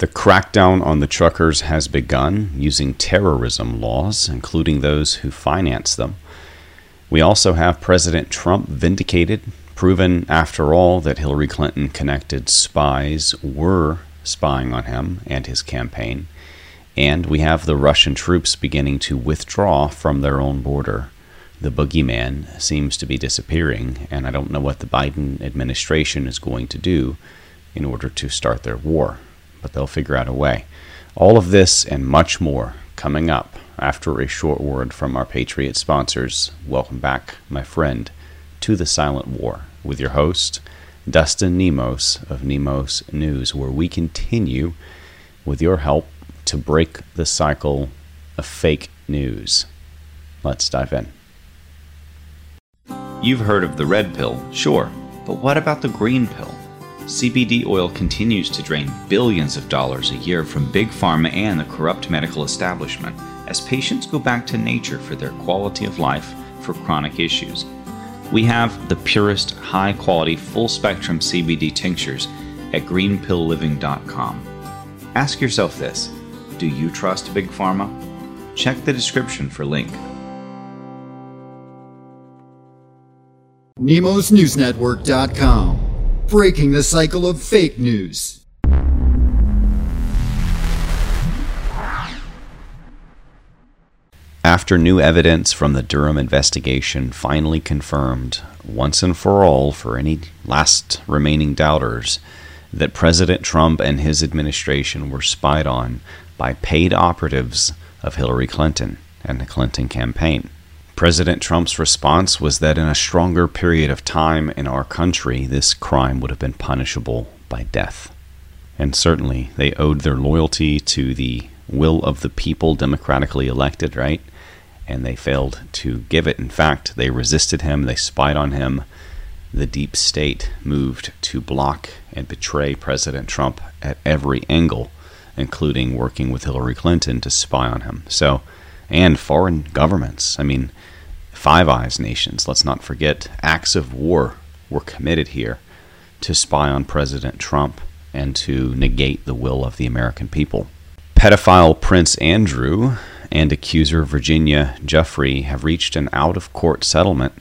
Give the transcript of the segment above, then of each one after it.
The crackdown on the truckers has begun using terrorism laws, including those who finance them. We also have President Trump vindicated, proven after all that Hillary Clinton connected spies were spying on him and his campaign. And we have the Russian troops beginning to withdraw from their own border. The boogeyman seems to be disappearing, and I don't know what the Biden administration is going to do in order to start their war, but they'll figure out a way. All of this and much more coming up after a short word from our Patriot sponsors. Welcome back, my friend, to the Silent War with your host, Dustin Nemos of Nemos News, where we continue, with your help, to break the cycle of fake news. Let's dive in. You've heard of the red pill, sure, but what about the green pill? CBD oil continues to drain billions of dollars a year from big pharma and the corrupt medical establishment as patients go back to nature for their quality of life for chronic issues. We have the purest, high quality, full spectrum CBD tinctures at greenpillliving.com. Ask yourself this Do you trust Big Pharma? Check the description for link. NemosNewsNetwork.com. Breaking the cycle of fake news. After new evidence from the Durham investigation finally confirmed, once and for all, for any last remaining doubters, that President Trump and his administration were spied on by paid operatives of Hillary Clinton and the Clinton campaign. President Trump's response was that in a stronger period of time in our country, this crime would have been punishable by death. And certainly they owed their loyalty to the will of the people democratically elected, right? And they failed to give it. In fact, they resisted him, they spied on him. The deep state moved to block and betray President Trump at every angle, including working with Hillary Clinton to spy on him. So, and foreign governments. I mean, Five Eyes nations, let's not forget, acts of war were committed here to spy on President Trump and to negate the will of the American people. Pedophile Prince Andrew and accuser Virginia Giuffre have reached an out of court settlement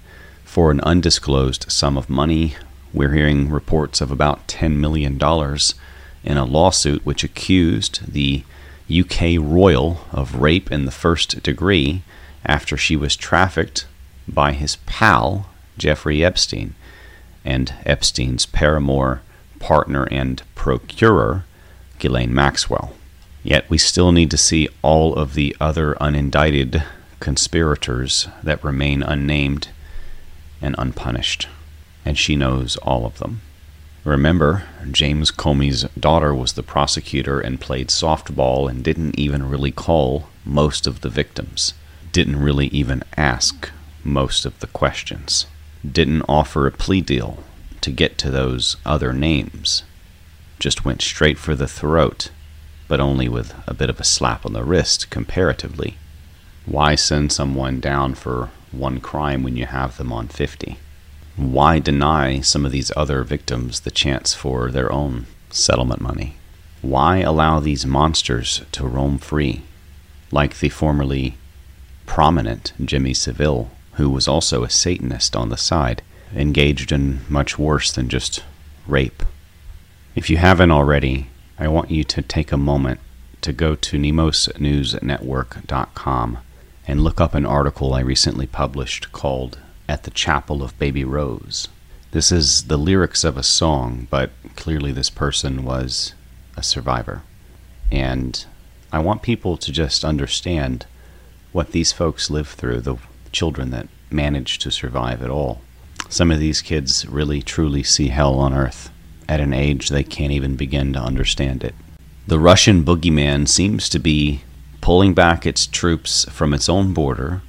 for an undisclosed sum of money. We're hearing reports of about $10 million in a lawsuit which accused the UK royal of rape in the first degree after she was trafficked by his pal, Jeffrey Epstein, and Epstein's paramour, partner, and procurer, Ghislaine Maxwell. Yet we still need to see all of the other unindicted conspirators that remain unnamed and unpunished, and she knows all of them. Remember, James Comey's daughter was the prosecutor and played softball and didn't even really call most of the victims, didn't really even ask most of the questions, didn't offer a plea deal to get to those other names, just went straight for the throat, but only with a bit of a slap on the wrist comparatively. Why send someone down for one crime when you have them on 50? Why deny some of these other victims the chance for their own settlement money? Why allow these monsters to roam free, like the formerly prominent Jimmy Savile, who was also a Satanist on the side, engaged in much worse than just rape? If you haven't already, I want you to take a moment to go to nemosnewsnetwork.com and look up an article I recently published called At the Chapel of Baby Rose. This is the lyrics of a song, but clearly this person was a survivor. And I want people to just understand what these folks live through, the children that manage to survive at all. Some of these kids really truly see hell on earth at an age they can't even begin to understand it. The Russian boogeyman seems to be pulling back its troops from its own border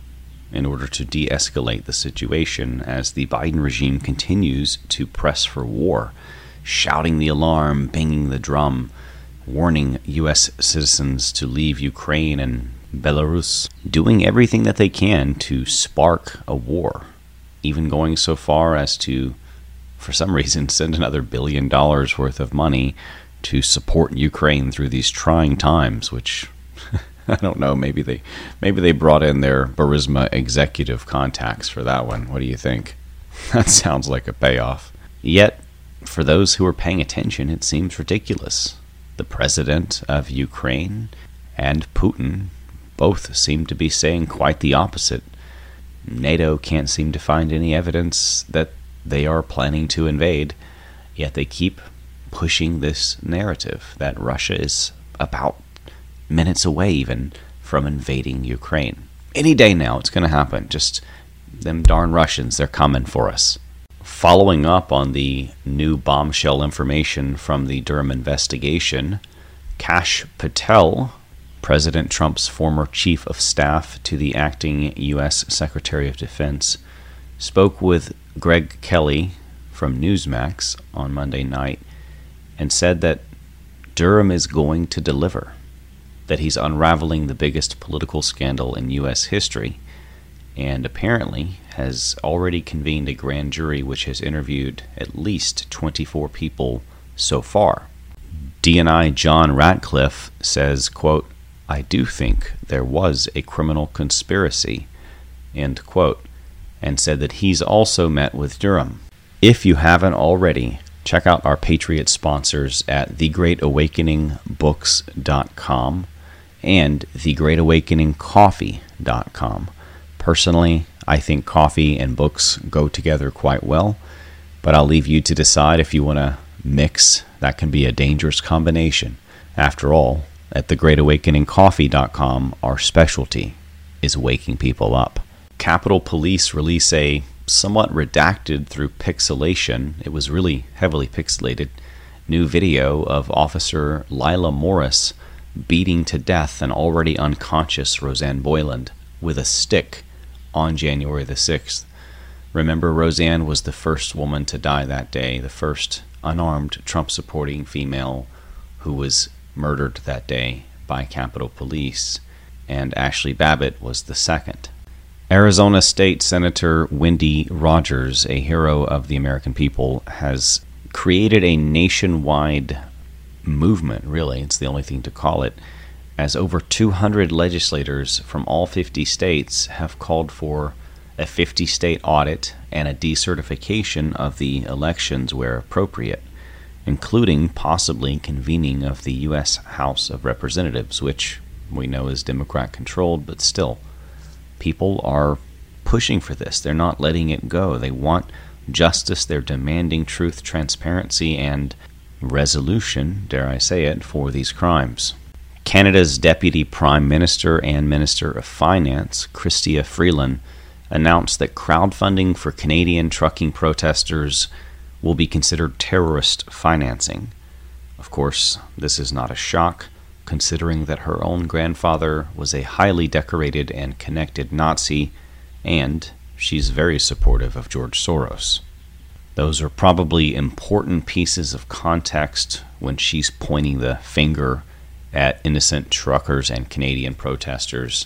in order to de escalate the situation as the Biden regime continues to press for war, shouting the alarm, banging the drum, warning U.S. citizens to leave Ukraine and Belarus, doing everything that they can to spark a war, even going so far as to, for some reason, send another billion dollars worth of money to support Ukraine through these trying times, which I don't know, maybe they maybe they brought in their Burisma executive contacts for that one. What do you think? That sounds like a payoff. Yet, for those who are paying attention, it seems ridiculous. The president of Ukraine and Putin both seem to be saying quite the opposite. NATO can't seem to find any evidence that they are planning to invade, yet they keep pushing this narrative that Russia is about minutes away, even from invading Ukraine. Any day now, it's going to happen. Just them darn Russians, they're coming for us. Following up on the new bombshell information from the Durham investigation, Kash Patel, President Trump's former chief of staff to the acting U.S. Secretary of Defense, spoke with Greg Kelly from Newsmax on Monday night and said that Durham is going to deliver, that he's unraveling the biggest political scandal in U.S. history, and apparently has already convened a grand jury which has interviewed at least 24 people so far. DNI John Ratcliffe says, quote, I do think there was a criminal conspiracy, end quote, and said that he's also met with Durham. If you haven't already, check out our Patriot sponsors at thegreatawakeningbooks.com and thegreatawakeningcoffee.com. Personally, I think coffee and books go together quite well, but I'll leave you to decide if you want to mix. That can be a dangerous combination. After all, at thegreatawakeningcoffee.com, our specialty is waking people up. Capitol Police release a somewhat redacted through pixelation, it was really heavily pixelated, new video of Officer Lila Morris beating to death an already unconscious Rosanne Boyland with a stick on January the 6th. Remember, Rosanne was the first woman to die that day, the first unarmed Trump supporting female who was murdered that day by Capitol Police, and Ashley Babbitt was the second. Arizona State Senator Wendy Rogers, a hero of the American people, has created a nationwide movement, really, it's the only thing to call it, as over 200 legislators from all 50 states have called for a 50 state audit and a decertification of the elections where appropriate, including possibly convening of the U.S. House of Representatives, which we know is Democrat controlled, but still people are pushing for this. They're not letting it go. They want justice. They're demanding truth, transparency, and resolution, dare I say it, for these crimes. Canada's Deputy Prime Minister and Minister of Finance, Chrystia Freeland, announced that crowdfunding for Canadian trucking protesters will be considered terrorist financing. Of course, this is not a shock considering that her own grandfather was a highly decorated and connected Nazi, and she's very supportive of George Soros. Those are probably important pieces of context when she's pointing the finger at innocent truckers and Canadian protesters,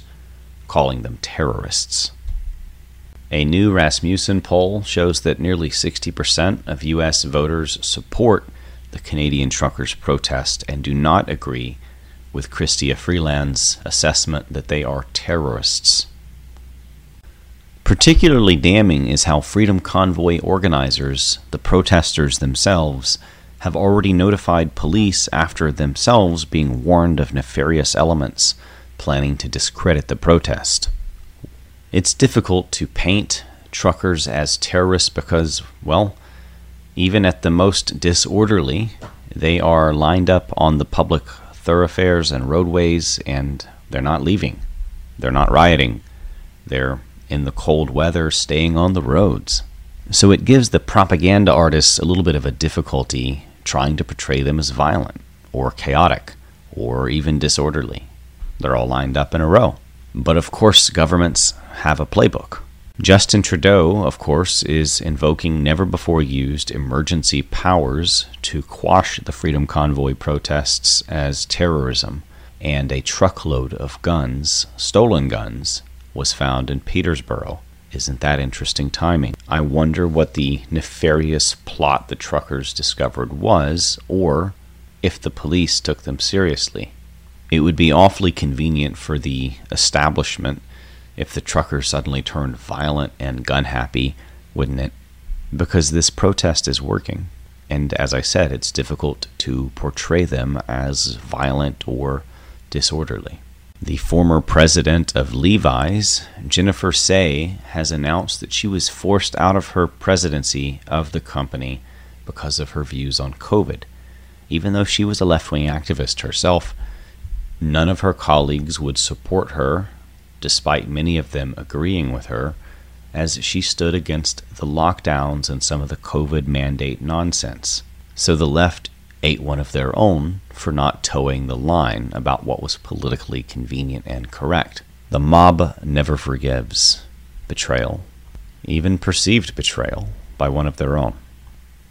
calling them terrorists. A new Rasmussen poll shows that nearly 60% of U.S. voters support the Canadian truckers' protest and do not agree with Chrystia Freeland's assessment that they are terrorists. Particularly damning is how Freedom Convoy organizers, the protesters themselves, have already notified police after themselves being warned of nefarious elements planning to discredit the protest. It's difficult to paint truckers as terrorists because, well, even at the most disorderly, they are lined up on the public thoroughfares and roadways, and they're not leaving. They're not rioting. They're in the cold weather, staying on the roads. So it gives the propaganda artists a little bit of a difficulty trying to portray them as violent, or chaotic, or even disorderly. They're all lined up in a row. But of course, governments have a playbook. Justin Trudeau, of course, is invoking never before used emergency powers to quash the Freedom Convoy protests as terrorism, and a truckload of guns, stolen guns, was found in Petersburg. Isn't that interesting timing? I wonder what the nefarious plot the truckers discovered was, or if the police took them seriously. It would be awfully convenient for the establishment if the truckers suddenly turned violent and gun happy, wouldn't it? Because this protest is working. And as I said, it's difficult to portray them as violent or disorderly. The former president of Levi's, Jennifer Sey, has announced that she was forced out of her presidency of the company because of her views on COVID. Even though she was a left wing activist herself, none of her colleagues would support her, despite many of them agreeing with her, as she stood against the lockdowns and some of the COVID mandate nonsense. So the left ate one of their own for not toeing the line about what was politically convenient and correct. The mob never forgives betrayal, even perceived betrayal, by one of their own.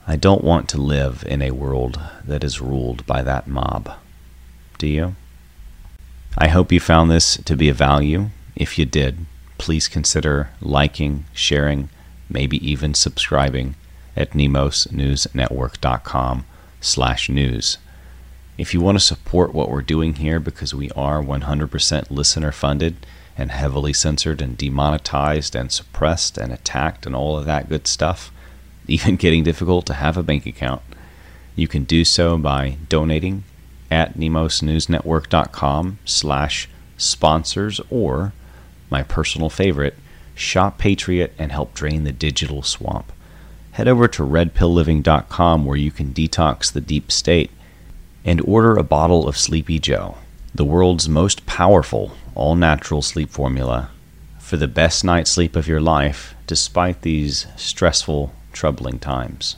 I don't want to live in a world that is ruled by that mob. Do you? I hope you found this to be of value. If you did, please consider liking, sharing, maybe even subscribing at nemosnewsnetwork.com slash news. If you want to support what we're doing here because we are 100% listener funded and heavily censored and demonetized and suppressed and attacked and all of that good stuff, even getting difficult to have a bank account, you can do so by donating at nemosnewsnetwork.com slash sponsors or my personal favorite, Shop Patriot and help drain the digital swamp. Head over to redpillliving.com where you can detox the deep state and order a bottle of Sleepy Joe, the world's most powerful all natural sleep formula for the best night's sleep of your life despite these stressful, troubling times.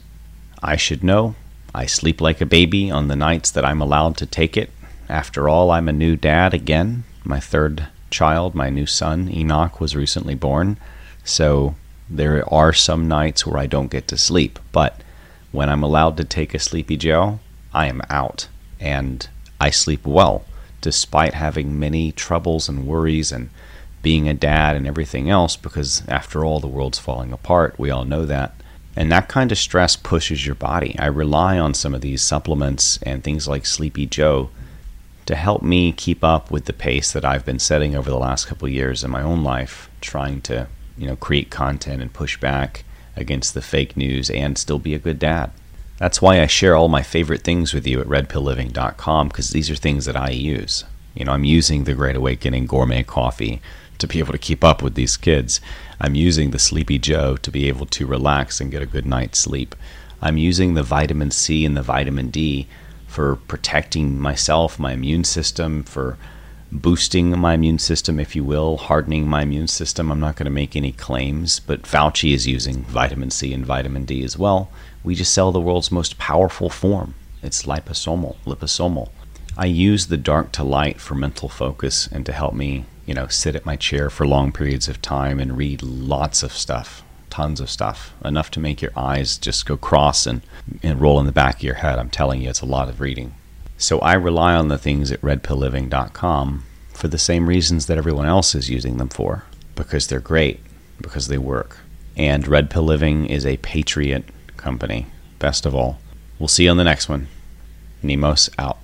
I should know. I sleep like a baby on the nights that I'm allowed to take it. After all, I'm a new dad again, my third child, my new son, Enoch, was recently born. So there are some nights where I don't get to sleep. But when I'm allowed to take a Sleepy Joe, I am out. And I sleep well, despite having many troubles and worries and being a dad and everything else, because after all, the world's falling apart. We all know that. And that kind of stress pushes your body. I rely on some of these supplements and things like Sleepy Joe to help me keep up with the pace that I've been setting over the last couple years in my own life, trying to, you know, create content and push back against the fake news and still be a good dad. That's why I share all my favorite things with you at redpillliving.com because these are things that I use. You know, I'm using the Great Awakening gourmet coffee to be able to keep up with these kids. I'm using the Sleepy Joe to be able to relax and get a good night's sleep. I'm using the vitamin C and the vitamin D for protecting myself, my immune system, for boosting my immune system, if you will, hardening my immune system. I'm not going to make any claims, but Fauci is using vitamin C and vitamin D as well. We just sell the world's most powerful form. It's liposomal, liposomal. I use the dark to light for mental focus and to help me, you know, sit at my chair for long periods of time and read lots of stuff tons of stuff, enough to make your eyes just go cross and, and roll in the back of your head. I'm telling you, it's a lot of reading. So I rely on the things at redpillliving.com for the same reasons that everyone else is using them for because they're great, because they work. And Red Pill Living is a patriot company, best of all. We'll see you on the next one. Nemos out.